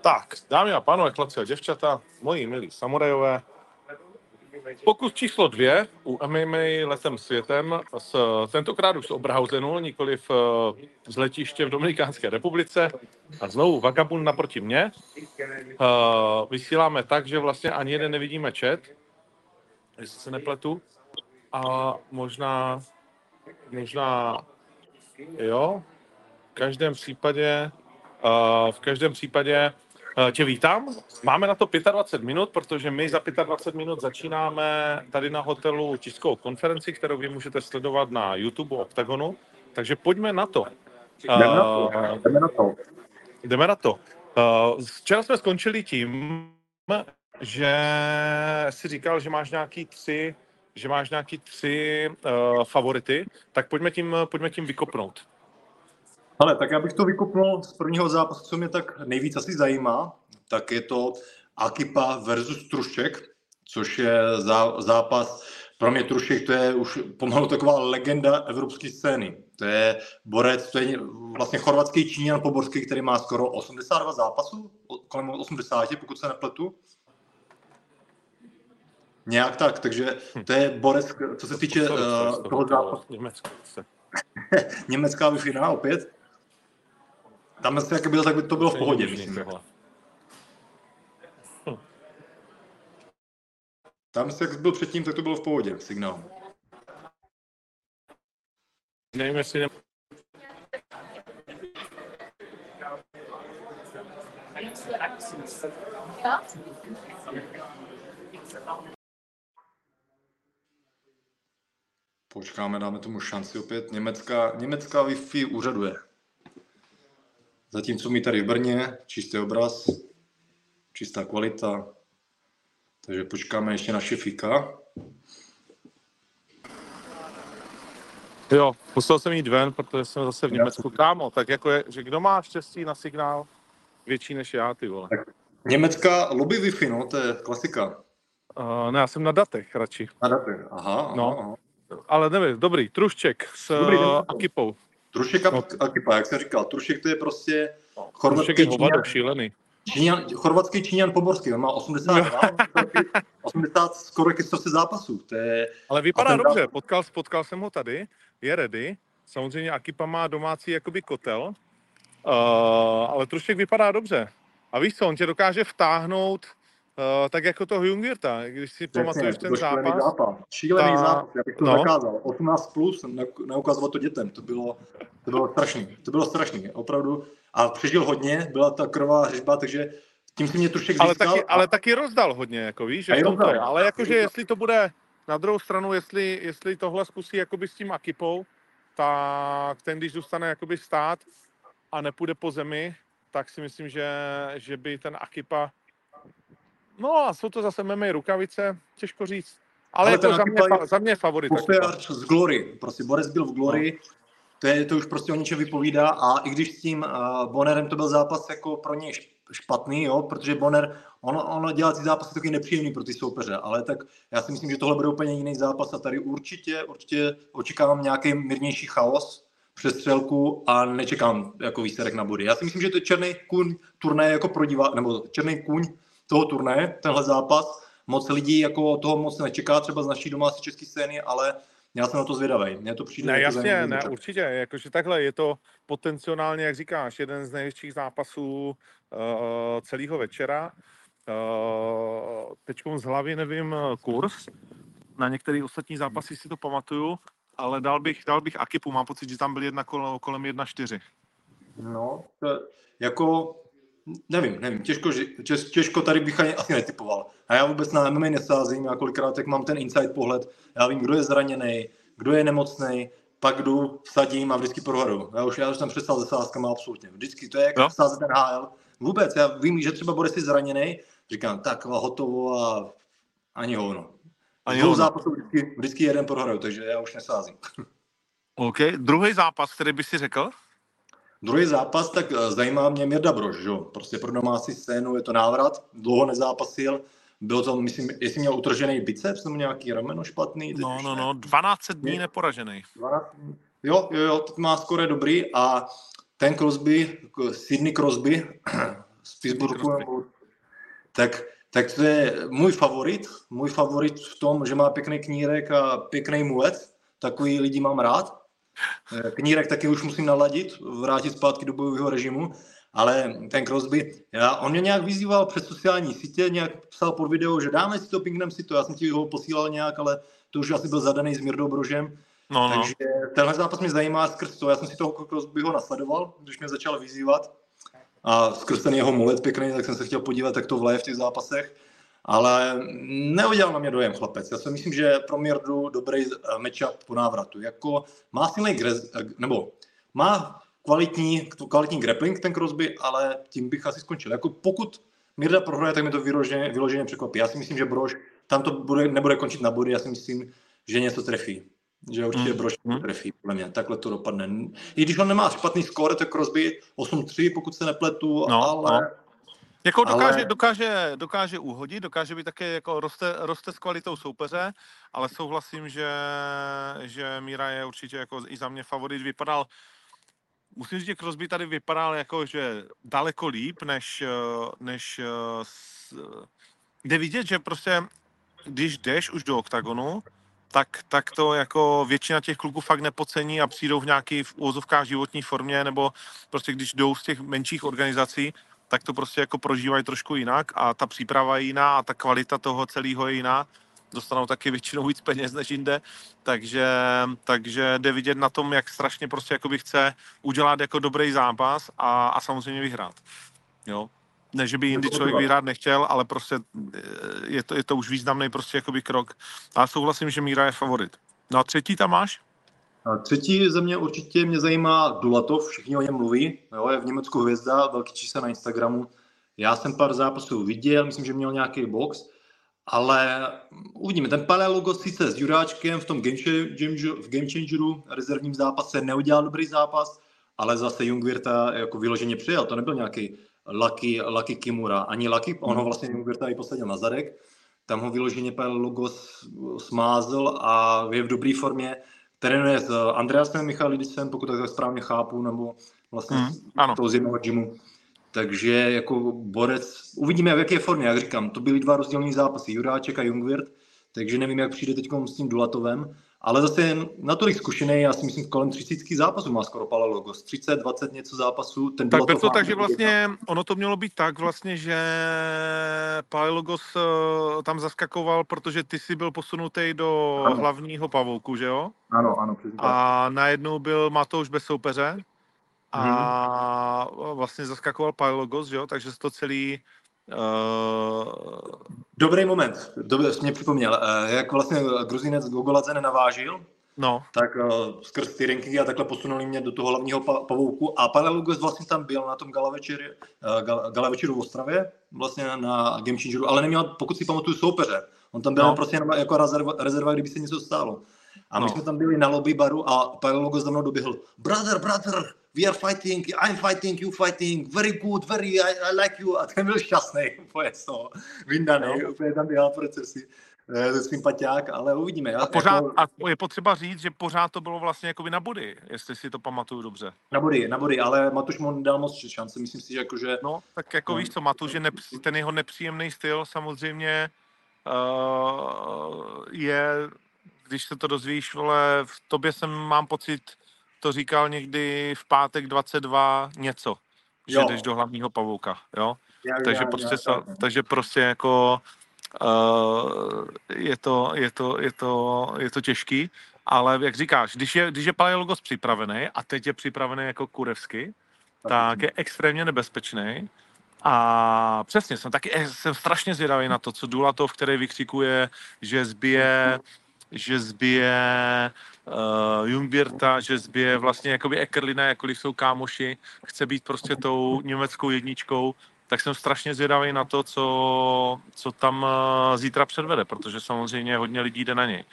Tak, dámy a pánové, chlapci a děvčata, moji milí samurajové, Pokus číslo dvě u MMA letem světem, s, tentokrát už z Oberhausenu, nikoli v, z letiště v Dominikánské republice a znovu Vagabund naproti mně. Uh, vysíláme tak, že vlastně ani jeden nevidíme chat, jestli se nepletu. A možná, možná, jo, každém případě, uh, v každém případě uh, tě vítám. Máme na to 25 minut, protože my za 25 minut začínáme tady na hotelu tiskovou konferenci, kterou vy můžete sledovat na YouTube Octagonu. Takže pojďme na to. Jdeme na to. Jdeme na to. Jdeme na to. Uh, včera jsme skončili tím, že si říkal, že máš nějaký tři, že máš nějaký tři uh, favority, tak pojďme tím, pojďme tím vykopnout. Ale tak já bych to vykopnul z prvního zápasu, co mě tak nejvíc asi zajímá, tak je to Akipa versus Trušček, což je zá, zápas, pro mě Trušek to je už pomalu taková legenda evropské scény. To je borec, to je vlastně chorvatský Číňan Poborský, který má skoro 82 zápasů, kolem 80, pokud se nepletu. Nějak tak, takže to je borec, co se týče uh, toho zápasu. Německá wi opět. Tam se jak bylo, tak by to bylo v pohodě, myslím. Tam se jak byl předtím, tak to bylo v pohodě, signál. Nevím, jestli ne... Počkáme, dáme tomu šanci opět. Německá, německá Wi-Fi úřaduje. Zatímco mi tady v Brně, čistý obraz, čistá kvalita. Takže počkáme ještě na šefika. Jo, musel jsem jít ven, protože jsem zase v Německu. Kámo, tak jako je, že kdo má štěstí na signál větší než já, ty vole. Tak, německá lobby Wi-Fi, no, to je klasika. Uh, ne, já jsem na datech radši. Na datech, aha, no. aha. Ale nevím, dobrý, Trušček s dobrý, uh, Akipou. Trušek a no. Akipa, jak jsem říkal, Trušek to je prostě chorvatský je hovado, šílený. Číňan, chorvatský Číňan Poborský, on má 80, 80 skoro ke se zápasů. To je, Ale vypadá dobře, potkal, potkal jsem ho tady, je ready. Samozřejmě Akipa má domácí jakoby kotel, uh, ale Trušek vypadá dobře. A víš co, on tě dokáže vtáhnout Uh, tak jako to Jungwirta, když si pamatuješ ten zápas. zápas. Šílený ta... zápas, já bych to no. zakázal. 18 plus, ne, neukazovat to dětem, to bylo, to bylo strašný. To bylo strašný, opravdu. A přežil hodně, byla ta krová hřižba, takže tím si mě trošku ale taky, a... ale taky rozdal hodně, jako víš, že v tom to je. Ale jakože jestli to bude na druhou stranu, jestli, jestli tohle zkusí jakoby s tím Akipou, tak ten, když zůstane jakoby stát a nepůjde po zemi, tak si myslím, že, že by ten Akipa No a jsou to zase meme rukavice, těžko říct. Ale, Ale je to za mě, fa- za mě favorit. z Glory, prostě Boris byl v Glory, no. to, je, to už prostě o ničem vypovídá a i když s tím uh, Bonnerem to byl zápas jako pro něj špatný, jo, protože Bonner, on, on dělá ty zápasy taky nepříjemný pro ty soupeře, ale tak já si myslím, že tohle bude úplně jiný zápas a tady určitě, určitě očekávám nějaký mírnější chaos, přestřelku a nečekám jako výsledek na body. Já si myslím, že to je černý kůň turné jako pro divá, nebo černý kůň toho turné, tenhle zápas. Moc lidí jako toho moc nečeká, třeba z naší domácí české scény, ale já jsem na to zvědavý. Mně to přijde. Ne, jako jasně, ne, určitě. Jakože takhle je to potenciálně, jak říkáš, jeden z největších zápasů uh, celého večera. Uh, Teď z hlavy nevím kurz. Na některé ostatní zápasy si to pamatuju, ale dal bych, dal bych Akipu. Mám pocit, že tam byl jedna kolem 1-4. No, to, jako nevím, nevím, těžko, těžko tady bych ani asi netypoval. A já vůbec na MMA nesázím, já kolikrát tak mám ten inside pohled, já vím, kdo je zraněný, kdo je nemocný, pak jdu, vsadím a vždycky prohru. Já už, já už jsem přestal se sázkama absolutně. Vždycky, to je jak no. sázet ten HL. Vůbec, já vím, že třeba Boris je zraněný, říkám, tak hotovo a ani hovno. Ani hovno. zápasů vždycky, vždycky jeden prohraju, takže já už nesázím. OK, druhý zápas, který by si řekl? Druhý zápas, tak eh, zajímá mě Mirda Brož, že? prostě pro domácí scénu je to návrat, dlouho nezápasil, bylo to, myslím, jestli měl utržený biceps nebo nějaký rameno špatný. No, no, no, 12 dní neporažený. 12 Jo, jo, jo, teď má skoro dobrý a ten Crosby, Sidney Crosby z Pittsburghu, tak, tak to je můj favorit. Můj favorit v tom, že má pěkný knírek a pěkný mulet. Takový lidi mám rád. Eh, knírek taky už musím naladit, vrátit zpátky do bojového režimu, ale ten Crosby, já, on mě nějak vyzýval přes sociální sítě, nějak psal pod video, že dáme si to, pingnem si to, já jsem ti ho posílal nějak, ale to už asi byl zadaný s Mirdou Brožem, No, no. Takže tenhle zápas mě zajímá skrz to. Já jsem si toho Crosbyho nasledoval, když mě začal vyzývat. A skrz ten jeho mulet pěkný, tak jsem se chtěl podívat, jak to vleje v těch zápasech. Ale neudělal na mě dojem chlapec. Já si myslím, že pro Mirdu dobrý eh, matchup po návratu. Jako má silný grez, eh, nebo má kvalitní, kvalitní grappling ten Crosby, ale tím bych asi skončil. Jako pokud Mirda prohraje, tak mi to vyloženě, vyloženě překvapí. Já si myslím, že Brož tam to bude, nebude končit na body, já si myslím, že něco trefí. Že určitě mm. Brož mm. trefí, podle mě. Takhle to dopadne. I když on nemá špatný skóre, tak Crosby 8-3, pokud se nepletu, no, ale... No. Jako dokáže, ale... dokáže, dokáže uhodit, dokáže být také jako roste, roste s kvalitou soupeře, ale souhlasím, že, že Míra je určitě jako i za mě favorit. Vypadal, musím říct, že Crosby tady vypadal jako, že daleko líp, než, než jde vidět, že prostě když jdeš už do oktagonu, tak, tak to jako většina těch kluků fakt nepocení a přijdou v nějaký v úvozovkách životní formě, nebo prostě když jdou z těch menších organizací, tak to prostě jako prožívají trošku jinak a ta příprava je jiná a ta kvalita toho celého je jiná. Dostanou taky většinou víc peněz než jinde, takže, takže jde vidět na tom, jak strašně prostě jakoby chce udělat jako dobrý zápas a, a samozřejmě vyhrát. Jo, ne, že by jindy člověk vyhrát nechtěl, ale prostě eh, je to, je to už významný prostě jakoby krok. A souhlasím, že Míra je favorit. No a třetí tam máš? A třetí země určitě mě zajímá Dulatov, všichni o něm mluví, jo, je v Německu hvězda, velký čísla na Instagramu. Já jsem pár zápasů viděl, myslím, že měl nějaký box, ale uvidíme. Ten Paleologo sice s Juráčkem v tom game, v game changeru rezervním zápase neudělal dobrý zápas, ale zase Jungwirta jako vyloženě přijel. To nebyl nějaký Lucky, Lucky Kimura. Ani Lucky, on ho vlastně Jungwirta i posadil na zadek. Tam ho vyloženě Paleologo smázl a je v dobré formě trénuje s Andreasem Michalidisem, pokud tak správně chápu, nebo vlastně mm, ano. toho z jednoho gymu. Takže jako borec, uvidíme, v jaké formě, jak říkám, to byly dva rozdílní zápasy, Juráček a Jungwirth, takže nevím, jak přijde teď s tím Dulatovem, ale zase natolik zkušený, já si myslím, kolem 30 zápasů má skoro Palologos. 30, 20 něco zápasů. Ten tak to tak, že vlastně ono to mělo být tak vlastně, že Palologos eh, tam zaskakoval, protože ty jsi byl posunutý do ano. hlavního pavouku, že jo? Ano, ano. Přesně a najednou byl Matouš bez soupeře a hmm. vlastně zaskakoval Palologos, že jo? Takže se to celý Uh... Dobrý moment, dobře, jsi mě připomněl. Uh, jak vlastně Gruzinec Gogoladze nenavážil, no. tak uh, skrz ty rankingy a takhle posunuli mě do toho hlavního pa- pavouku a Pavel Lugos vlastně tam byl na tom gala, večeri, uh, gala, gala večeru v Ostravě, vlastně na Game Changeru, ale neměl, pokud si pamatuju, soupeře. On tam byl no. prostě jako rezerva, rezerva, kdyby se něco stalo. A my no. jsme tam byli na lobby baru a Pavel Lugos za mnou doběhl. Brother, brother, we are fighting, I'm fighting, you fighting, very good, very, I, I like you. A ten byl šťastný, úplně z toho, vyndaný, no. úplně tam dělal procesy eh, ze svým paťák, ale uvidíme. A, pořád, jako... a je potřeba říct, že pořád to bylo vlastně jakoby na body, jestli si to pamatuju dobře. Na body, na body, ale Matuš mu dal moc šance, myslím si, že jakože... No, tak jako no. víš co, Matuš je nepří, ten jeho nepříjemný styl samozřejmě uh, je, když se to dozvíš, vole, v tobě jsem, mám pocit, to říkal někdy v pátek 22 něco, že jo. jdeš do hlavního pavouka, jo? Já, takže, já, prostě, já, já. takže prostě jako uh, je, to, je, to, je, to, je to těžký, ale jak říkáš, když je, když je Paleologos připravený a teď je připravený jako kurevsky, tak je extrémně nebezpečný. A přesně, jsem taky jsem strašně zvědavý na to, co Dulatov, který vykřikuje, že zbije že zbije uh, Jungbirta, že zbije vlastně jakoby Ekerlina, jakkoliv jsou kámoši, chce být prostě tou německou jedničkou, tak jsem strašně zvědavý na to, co, co tam uh, zítra předvede, protože samozřejmě hodně lidí jde na něj.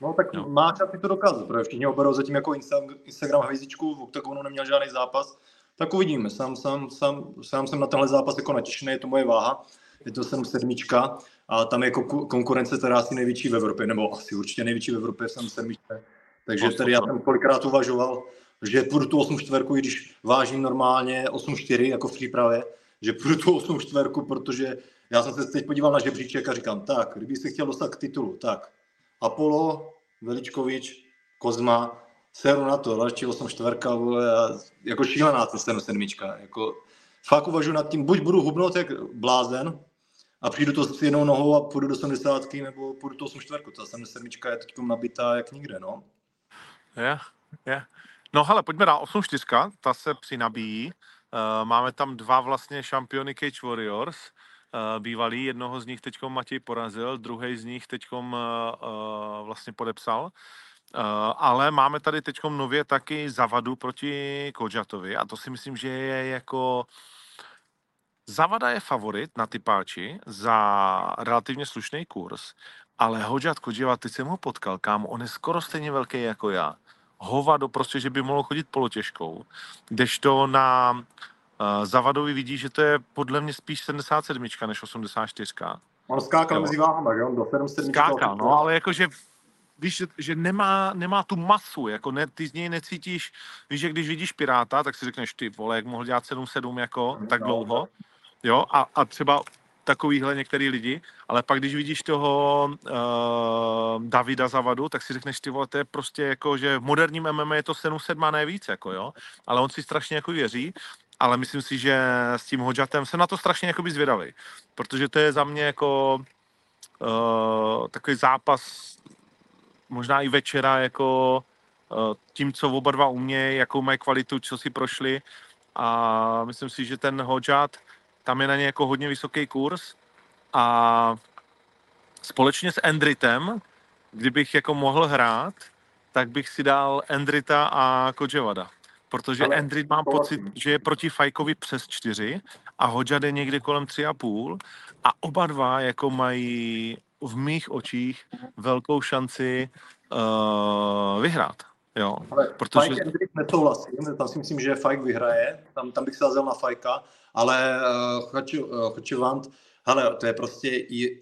No tak no. má šanci to dokázat, protože všichni oberou zatím jako Instagram hvězdičku, v OKTAGONu neměl žádný zápas, tak uvidíme. Sám, sám, sám, sám jsem na tenhle zápas jako natěšený, je to moje váha, je to 7 sedmička a tam je konkurence teda asi největší v Evropě, nebo asi určitě největší v Evropě, jsem sedmičce. Takže tady já jsem kolikrát uvažoval, že půjdu tu 8 čtverku, i když vážím normálně 8 4 jako v přípravě, že půjdu tu 8 čtverku, protože já jsem se teď podíval na žebříček a říkám, tak, kdyby se chtěl dostat k titulu, tak Apollo, Veličkovič, Kozma, seru na to, další 8 čtverka, vole, a jako šílená ta 7 sedmička, jako fakt uvažuji nad tím, buď budu hubnout jak blázen a přijdu to s jednou nohou a půjdu do 70, nebo půjdu to 8 čtverku, ta 7 sedmička je teď nabitá jak nikde, no. Je, je. No hele, pojďme na 8 čtyřka, ta se přinabíjí. Uh, máme tam dva vlastně šampiony Cage Warriors, uh, bývalý, jednoho z nich teď Matěj porazil, druhý z nich teď uh, vlastně podepsal. Uh, ale máme tady teď nově taky zavadu proti Kodžatovi a to si myslím, že je jako Zavada je favorit na typáči za relativně slušný kurz, ale Hodžat Kodživa, teď jsem ho potkal, kam on je skoro stejně velký jako já. Hovado prostě, že by mohlo chodit polotěžkou. Kdežto na uh, Zavadovi vidí, že to je podle mě spíš 77 než 84. On skákal mezi váhama, že on do 77. Skákal, no, ale jakože víš, že, že nemá, nemá tu masu, jako ne, ty z něj necítíš, víš, že když vidíš Piráta, tak si řekneš, ty vole, jak mohl dělat 7-7 jako tak no, dlouho, jo, a, a třeba takovýhle některý lidi, ale pak když vidíš toho uh, Davida Zavadu, tak si řekneš, ty vole, to je prostě jako, že v moderním MMA je to 7-7 ne víc, jako jo, ale on si strašně jako věří, ale myslím si, že s tím Hodžatem jsem na to strašně jako zvědavý, protože to je za mě jako uh, takový zápas možná i večera jako uh, tím, co oba dva umějí, jakou mají kvalitu, co si prošli. A myslím si, že ten Hodžat tam je na ně jako hodně vysoký kurz a společně s Endritem, kdybych jako mohl hrát, tak bych si dal Endrita a Kodževada. Protože Ale Endrit mám pocit, že je proti Fajkovi přes čtyři a Hodžad je někde kolem tři a půl a oba dva jako mají v mých očích velkou šanci uh, vyhrát. Jo, ale protože... Fajk Endrit nesouhlasím, tam si myslím, že Fajk vyhraje, tam, tam bych sázel na Fajka, ale uh, Chočevant, hele, to je prostě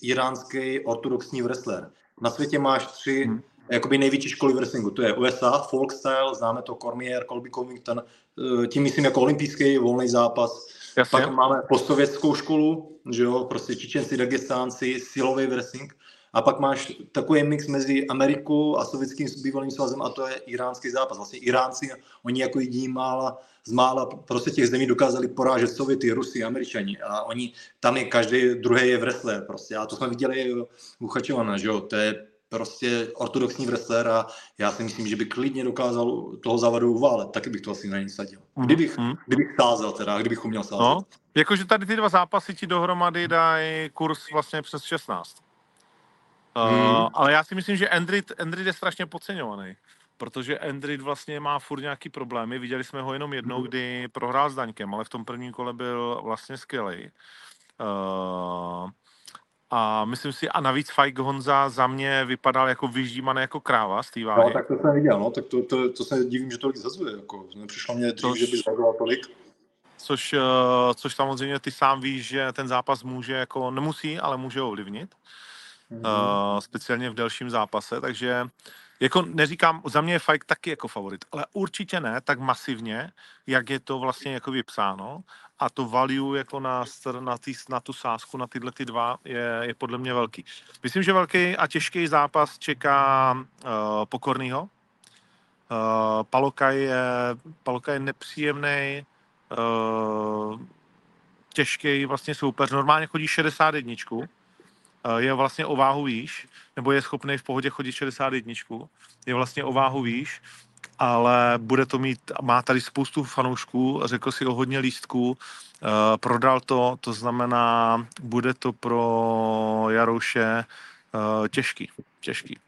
iránský ortodoxní wrestler. Na světě máš tři hmm. jakoby největší školy wrestlingu. To je USA, folk style, známe to Cormier, Colby Covington, uh, tím myslím jako olympijský volný zápas. Jasně. Pak máme postsovětskou školu, že jo, prostě Čečenci, Dagestánci, silový wrestling. A pak máš takový mix mezi Amerikou a sovětským bývalým svazem a to je iránský zápas. Vlastně Iránci, oni jako jediní mála, z mála prostě těch zemí dokázali porážet Sověty, Rusy, Američani a oni, tam je každý druhý je wrestler prostě. A to jsme viděli u Chačovana, že jo, to je prostě ortodoxní wrestler a já si myslím, že by klidně dokázal toho závadu uválet, taky bych to asi na něj sadil. Mhm, kdybych, mm. kdybych sázel teda, kdybych uměl sázet. No, jakože tady ty dva zápasy ti dohromady dají kurz vlastně přes 16. Hmm. Uh, ale já si myslím, že Android, Android je strašně podceňovaný, protože Android vlastně má furt nějaký problémy. Viděli jsme ho jenom jednou, hmm. kdy prohrál s Daňkem, ale v tom prvním kole byl vlastně skvělý. Uh, a myslím si, a navíc Fajk Honza za mě vypadal jako vyždímaný jako kráva z té váhy. No, tak to jsem viděl, no, tak to, to, to se divím, že tolik zazuje, jako, nepřišlo mě dřív, Tož... že by zazula tolik. Což, uh, což samozřejmě ty sám víš, že ten zápas může, jako nemusí, ale může ovlivnit uh, speciálně v delším zápase, takže jako neříkám, za mě je Fajk taky jako favorit, ale určitě ne tak masivně, jak je to vlastně jako vypsáno a to value jako na, na, tý, na tu sásku, na tyhle ty dva je, je podle mě velký. Myslím, že velký a těžký zápas čeká uh, Pokornýho. Uh, Paloka, je, Paloka je nepříjemný, uh, těžký vlastně soupeř. Normálně chodí 61 Eh, je vlastně o váhu výš, nebo je schopný v pohodě chodit 61, je vlastně o váhu výš, ale bude to mít, má tady spoustu fanoušků, řekl si o hodně lístků, eh, prodal to, to znamená, bude to pro Jarouše eh, těžký, těžký.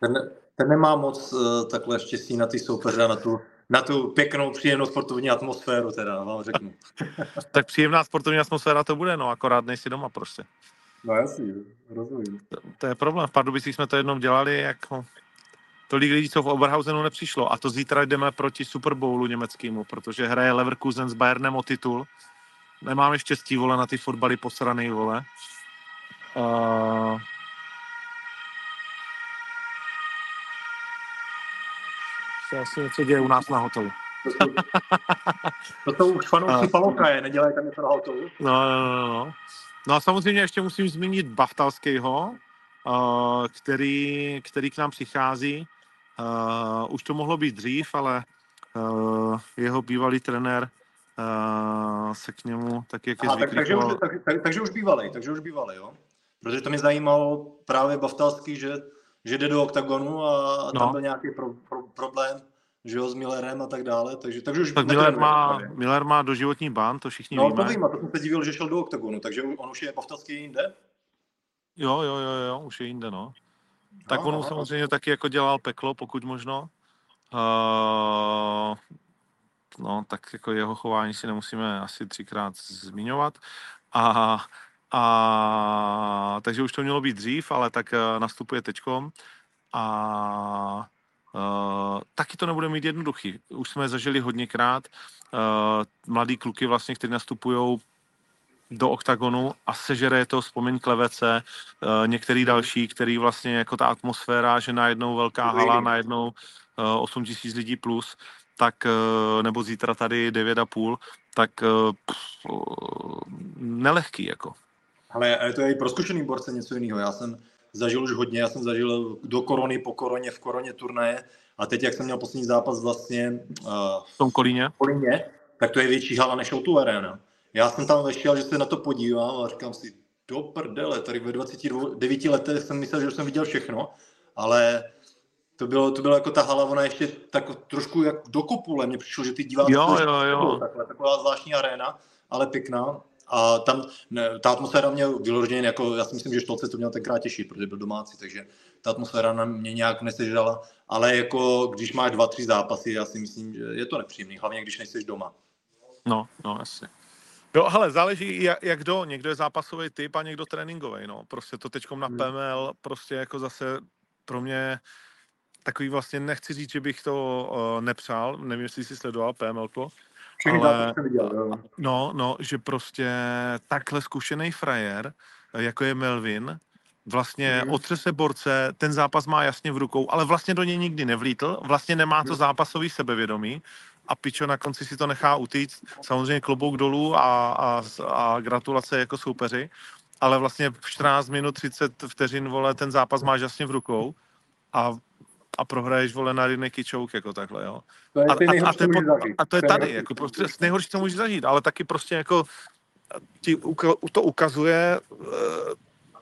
Ten, ten nemá moc takhle štěstí na ty soupeře, na tu, na tu pěknou, příjemnou sportovní atmosféru, teda vám řeknu. tak příjemná sportovní atmosféra to bude, no akorát nejsi doma prostě. No jasný, rozumím. To, to je problém. V Pardubicích jsme to jednou dělali, jako tolik lidí, co v Oberhausenu nepřišlo. A to zítra jdeme proti Super Bowlu německému, protože hraje Leverkusen s Bayernem o titul. Nemáme štěstí, vole, na ty fotbaly posraný, vole. Uh... se asi něco děje u nás na hotelu. To jsou, to už fanoušci Palokaje, nedělají tam něco na hotelu. No, no, no, no. No a samozřejmě ještě musím zmínit Baftalského, uh, který, který k nám přichází. Uh, už to mohlo být dřív, ale uh, jeho bývalý trenér se k němu tak, jak je Aha, tak, takže, už, tak, tak, takže už bývalý, takže už bývalý, jo. Protože to mě zajímalo právě Baftalský, že, že jde do oktagonu a, a tam No. byl nějaký pro, pro, problém, že jo, s Millerem a tak dále, takže, takže už tak Miller má. Miller má doživotní ban, to všichni No víme. to vím, a to jsem se divil, že šel do oktagonu, takže on už je Baftalský jinde? Jo, jo, jo, jo, už je jinde, no. Tak No, on no, samozřejmě taky jako dělal peklo, pokud možno. Uh, no, tak jako jeho chování si nemusíme asi třikrát zmiňovat. A, a takže už to mělo být dřív, ale tak uh, nastupuje tečkom. A uh, taky to nebude mít jednoduchý. Už jsme zažili hodněkrát uh, mladý kluky vlastně, kteří nastupují do oktagonu a sežere to, vzpomeň Klevece, uh, některý další, který vlastně jako ta atmosféra, že najednou velká hala, najednou uh, 8 tisíc lidí plus, tak, uh, nebo zítra tady 9,5, tak uh, pff, uh, nelehký jako. Ale ale to je i pro zkušený borce něco jiného. Já jsem zažil už hodně, já jsem zažil do korony, po koroně, v koroně turnaje a teď, jak jsem měl poslední zápas vlastně uh, V tom kolíně. v Kolíně, tak to je větší hala než o Arena. Já jsem tam vešel, že se na to podívám a říkám si, do prdele, tady ve 29 letech jsem myslel, že už jsem viděl všechno, ale to bylo, to bylo jako ta hala, ona ještě tak trošku jak do kopule, mně přišlo, že ty diváci Jo, jsou jo, jo. Takhle, taková zvláštní aréna, ale pěkná. A tam ne, ta atmosféra mě vyloženě, jako, já si myslím, že Štolce to měl tenkrát těžší, protože byl domácí, takže ta atmosféra na mě nějak nesežrala, ale jako když máš dva, tři zápasy, já si myslím, že je to nepříjemný, hlavně když nejsi doma. No, no, jasně. Jo, hele, záleží, jak, jak kdo. Někdo je zápasový typ a někdo tréninkový, no. Prostě to teďkom na Hmm. PML, prostě jako zase pro mě takový vlastně, nechci říct, že bych to uh, nepřál, nevím, jestli jsi sledoval PML, Všechny Ale- viděl, jo. no, no, že prostě takhle zkušený frajer, jako je Melvin, vlastně Mhm. otřese borce, ten zápas má jasně v rukou, ale vlastně do něj nikdy nevlítl, vlastně nemá to Mhm. zápasový sebevědomí a Pičo na konci si to nechá utíct, samozřejmě klobouk dolů a, a, a gratulace jako soupeři, ale vlastně v 14 minut 30 vteřin, vole, ten zápas máš jasně v rukou a, a prohraješ, vole, na jedné kyčouk, jako takhle, jo. To je A, a, a, to je, po- a to je To tady, jako prostě nejhorší, co můžeš zažít, ale taky prostě jako ti uka, to ukazuje, eh,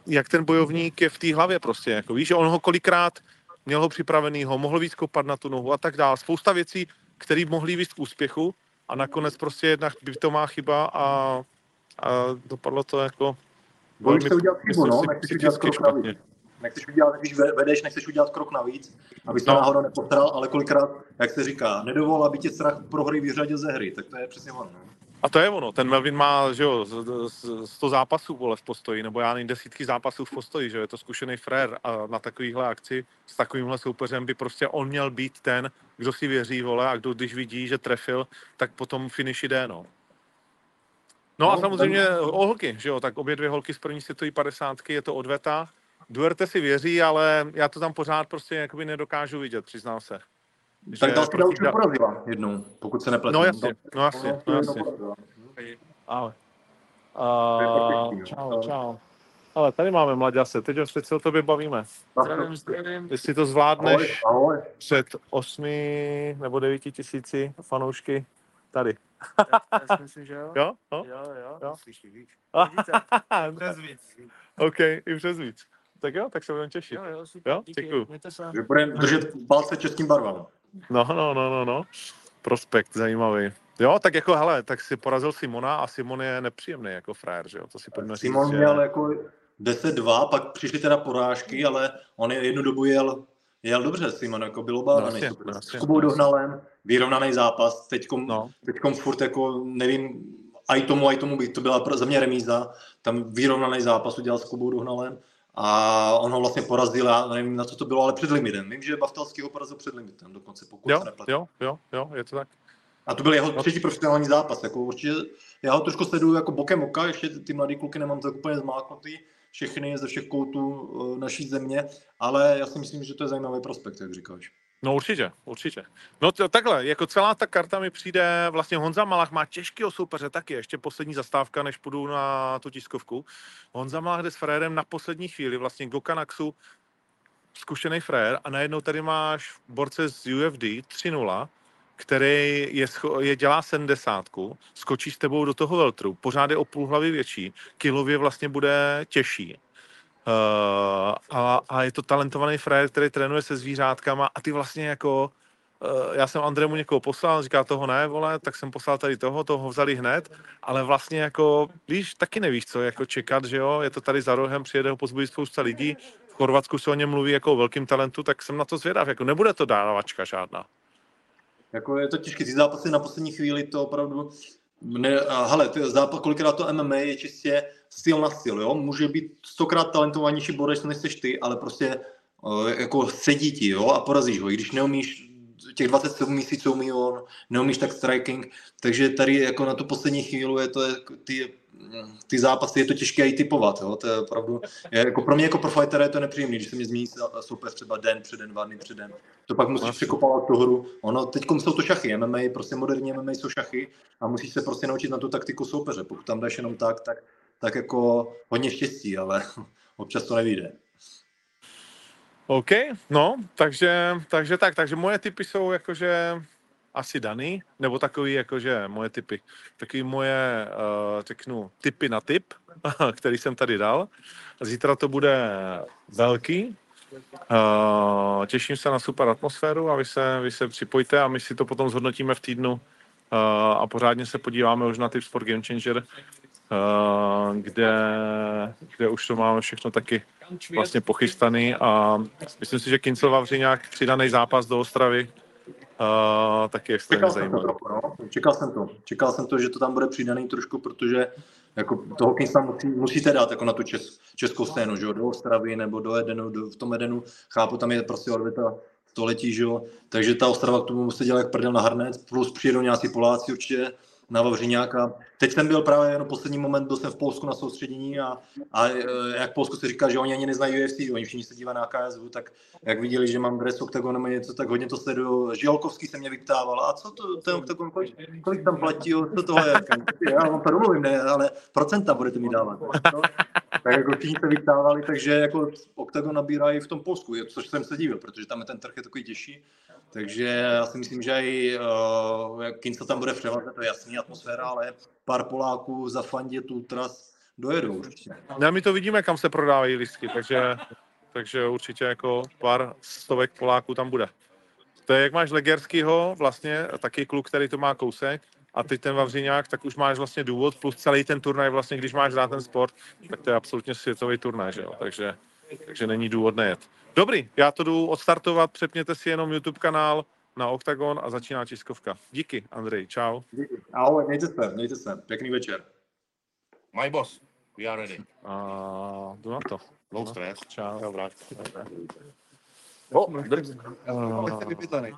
jak ten bojovník je v té hlavě prostě, jako víš, že on ho kolikrát měl ho připravenýho, mohl víc kopat na tu nohu a tak dále. Spousta věcí, které mohly víc k úspěchu a nakonec prostě jedna bytová chyba a, a dopadlo to jako Bojíš se udělat chybu, no, si, nechceš udělat špatně. Nechceš udělat, když ve- vedeš, nechceš udělat krok navíc, aby se No. náhodou nepostral, ale kolikrát, jak se říká, nedovol, aby tě strach prohry vyřadil ze hry, tak to je přesně ono. no. A to je ono, ten Melvin má, že jo, z- z- 100 zápasů vole v postoji, nebo já nevím, desítky zápasů v postoji, že jo, je to zkušený frér a na takovýhle akci s takovýmhle soupeřem by prostě on měl být ten, kdo si věří, vole, a kdo když vidí, že trefil, tak potom finish jde, no. No a No, samozřejmě ten- o holky, že jo, tak obě dvě holky z první světové padesátky, je to odveta. Duerte si věří, ale já to tam pořád prostě jakoby nedokážu vidět, přiznám se. Tak Že Dalsky proti už porazila jednou, pokud se nepletu. No jasně, no jasně, no jasně. Ale. Uh, čau, čau. Ale tady máme mladěse, teď už se o tobě bavíme. Zdravím, zdravím. Jestli to Ahoj, zvládneš ahoj. před osmi nebo devíti tisíci fanoušky tady. Já si myslím, že jo. Jo? No? Jo, jo. Jo. Slyší víc. Vidíte? Přes víc. OK, i přes víc. Tak jo, tak se budeme těšit. Jo, jo, super. Jo, díky. děkuju. Mějte se. Že budeme držet palce českým barvám. No, no, no, no, no. Prospekt, zajímavý. Jo, tak jako, hele, tak si porazil Simona a Simon je nepříjemný jako frajer, že jo, to si pojďme říct, Simon že... měl jako 10-2, pak přišly teda porážky, ale on je jednu dobu jel, jel dobře, Simon, jako bylo bádaný. jasně, super. jasně, S Kubou dohnalem, vyrovnaný zápas, teďkom, No, teďkom furt jako, nevím, aj tomu, aj tomu být, to byla pro- za mě remíza, tam vyrovnaný zápas udělal s Kubou dohnalem a on ho vlastně porazil, já nevím, na co to bylo, ale před limitem. Vím, že Baftalský ho porazil před limitem, dokonce pokud jo, se nepletu. jo, jo, jo, je to tak. A to byl jeho třetí profesionální zápas. Jako určitě, já ho trošku sleduju jako bokem oka, ještě ty mladý kluky nemám tak úplně zmáknutý, všechny ze všech koutů eh, naší země, ale já si myslím, že to je zajímavý prospekt, jak říkáš. No určitě, určitě. No to, takhle, jako celá ta karta mi přijde, vlastně Honza Malach má těžkého soupeře taky, ještě poslední zastávka, než půjdu na tu tiskovku. Honza Malach jde s Frérem na poslední chvíli, vlastně Gokanaxu, zkušený frér a najednou tady máš borce z UFD 3-0, který je, scho- je dělá 70, skočí s tebou do toho veltru, pořád je o půl hlavy větší, kilově vlastně bude těžší. Uh, a, a je to talentovaný frajer, který trénuje se zvířátkama a ty vlastně jako uh, já jsem Andrému někoho poslal, říká toho ne, vole, tak jsem poslal tady toho, toho vzali hned, ale vlastně jako, víš, taky nevíš, co jako čekat, že jo, je to tady za rohem, přijede ho pozbudit spousta lidí, v Chorvatsku se o něm mluví jako o velkým talentu, tak jsem na to zvědav, jako nebude to dávačka žádná. Jako je to těžké, ty zápasy na poslední chvíli to opravdu ne, a hele, ty zápas, kolikrát to MMA je čistě styl na styl, jo? Může být stokrát talentovanější borec, než jsi ty, ale prostě jako sedí ti, jo? A porazíš ho, i když neumíš těch 27 mísí, co umí on, neumíš tak striking, takže tady jako na tu poslední chvíli je to ty, ty zápasy, je to těžké i typovat, jo? to je opravdu, je, jako pro mě jako pro fightera je to nepříjemné, když se mě změní soupeř třeba den předen, dva dny předen, to pak musíš Vlastně. překopávat tu hru, ono, teď jsou to šachy, MMA, prostě moderní MMA jsou šachy a musíš se prostě naučit na tu taktiku soupeře, pokud tam jdeš jenom tak, tak, tak jako hodně štěstí, ale občas to nevíde. OK, no, takže, takže tak, takže moje typy jsou jakože asi daný, nebo takový jakože moje typy, takový moje, uh, řeknu, typy na typ, který jsem tady dal. Zítra to bude velký, uh, těším se na super atmosféru a vy se, vy se připojte a my si to potom zhodnotíme v týdnu uh, a pořádně se podíváme už na typ Sport Game Changer, kde, kde už to máme všechno taky vlastně pochystaný a myslím si, že Kincel Vavřiňák přidaný zápas do Ostravy uh, taky extrémně Čekal jsem to zajímavý. trochu, no. Čekal jsem to. Čekal jsem to, že to tam bude přidaný trošku, protože jako toho Kingston musí, musíte dát jako na tu čes, českou scénu, že jo, do Ostravy nebo do Edenu, do, v tom Edenu, chápu, tam je prostě odvěta století, že jo, takže ta Ostrava k tomu musí dělat jak prdel na hrnec, plus přijedou nějací Poláci určitě, na Vavřiňáka. Teď jsem byl právě jenom poslední moment, byl jsem v Polsku na soustředění a, a e, jak v Polsku se říká, že oni ani neznají UFC, oni všichni se dívají na KSV, tak jak viděli, že mám dres Octagon nebo něco, tak hodně to sledují. Žilkovský se mě vyptával, a co to, ten Octagon, kolik, kolik tam platí, co toho je? Já vám to domluvím, ne, ale procenta budete mi dávat. No, tak jako všichni se vyptávali, takže jako Octagon nabírají v tom Polsku, což jsem se divil, protože tam je ten trh je takový těžší. Takže já si myslím, že i uh, Kinca tam bude v převaze, to je jasný atmosféra, ale pár Poláků za fandě Tultras dojedou určitě. No, my to vidíme, kam se prodávají lístky, takže, takže určitě jako pár stovek Poláků tam bude. To je, jak máš Legerskýho, vlastně taky kluk, který to má kousek, a teď ten Vavřiňák, tak už máš vlastně důvod, plus celý ten turnaj, vlastně, když máš rád ten sport, tak to je absolutně světový turnaj, že jo? Takže, takže není důvod nejet. Dobrý, já to jdu odstartovat, přepněte si jenom YouTube kanál na Octagon a začíná tiskovka. Díky, Andrej, čau. Ahoj, mějte se, mějte se, pěkný večer. My boss, we are ready. A jdu na to. No stress. Čau. Dobrá. O, drž. Jste vypytaný.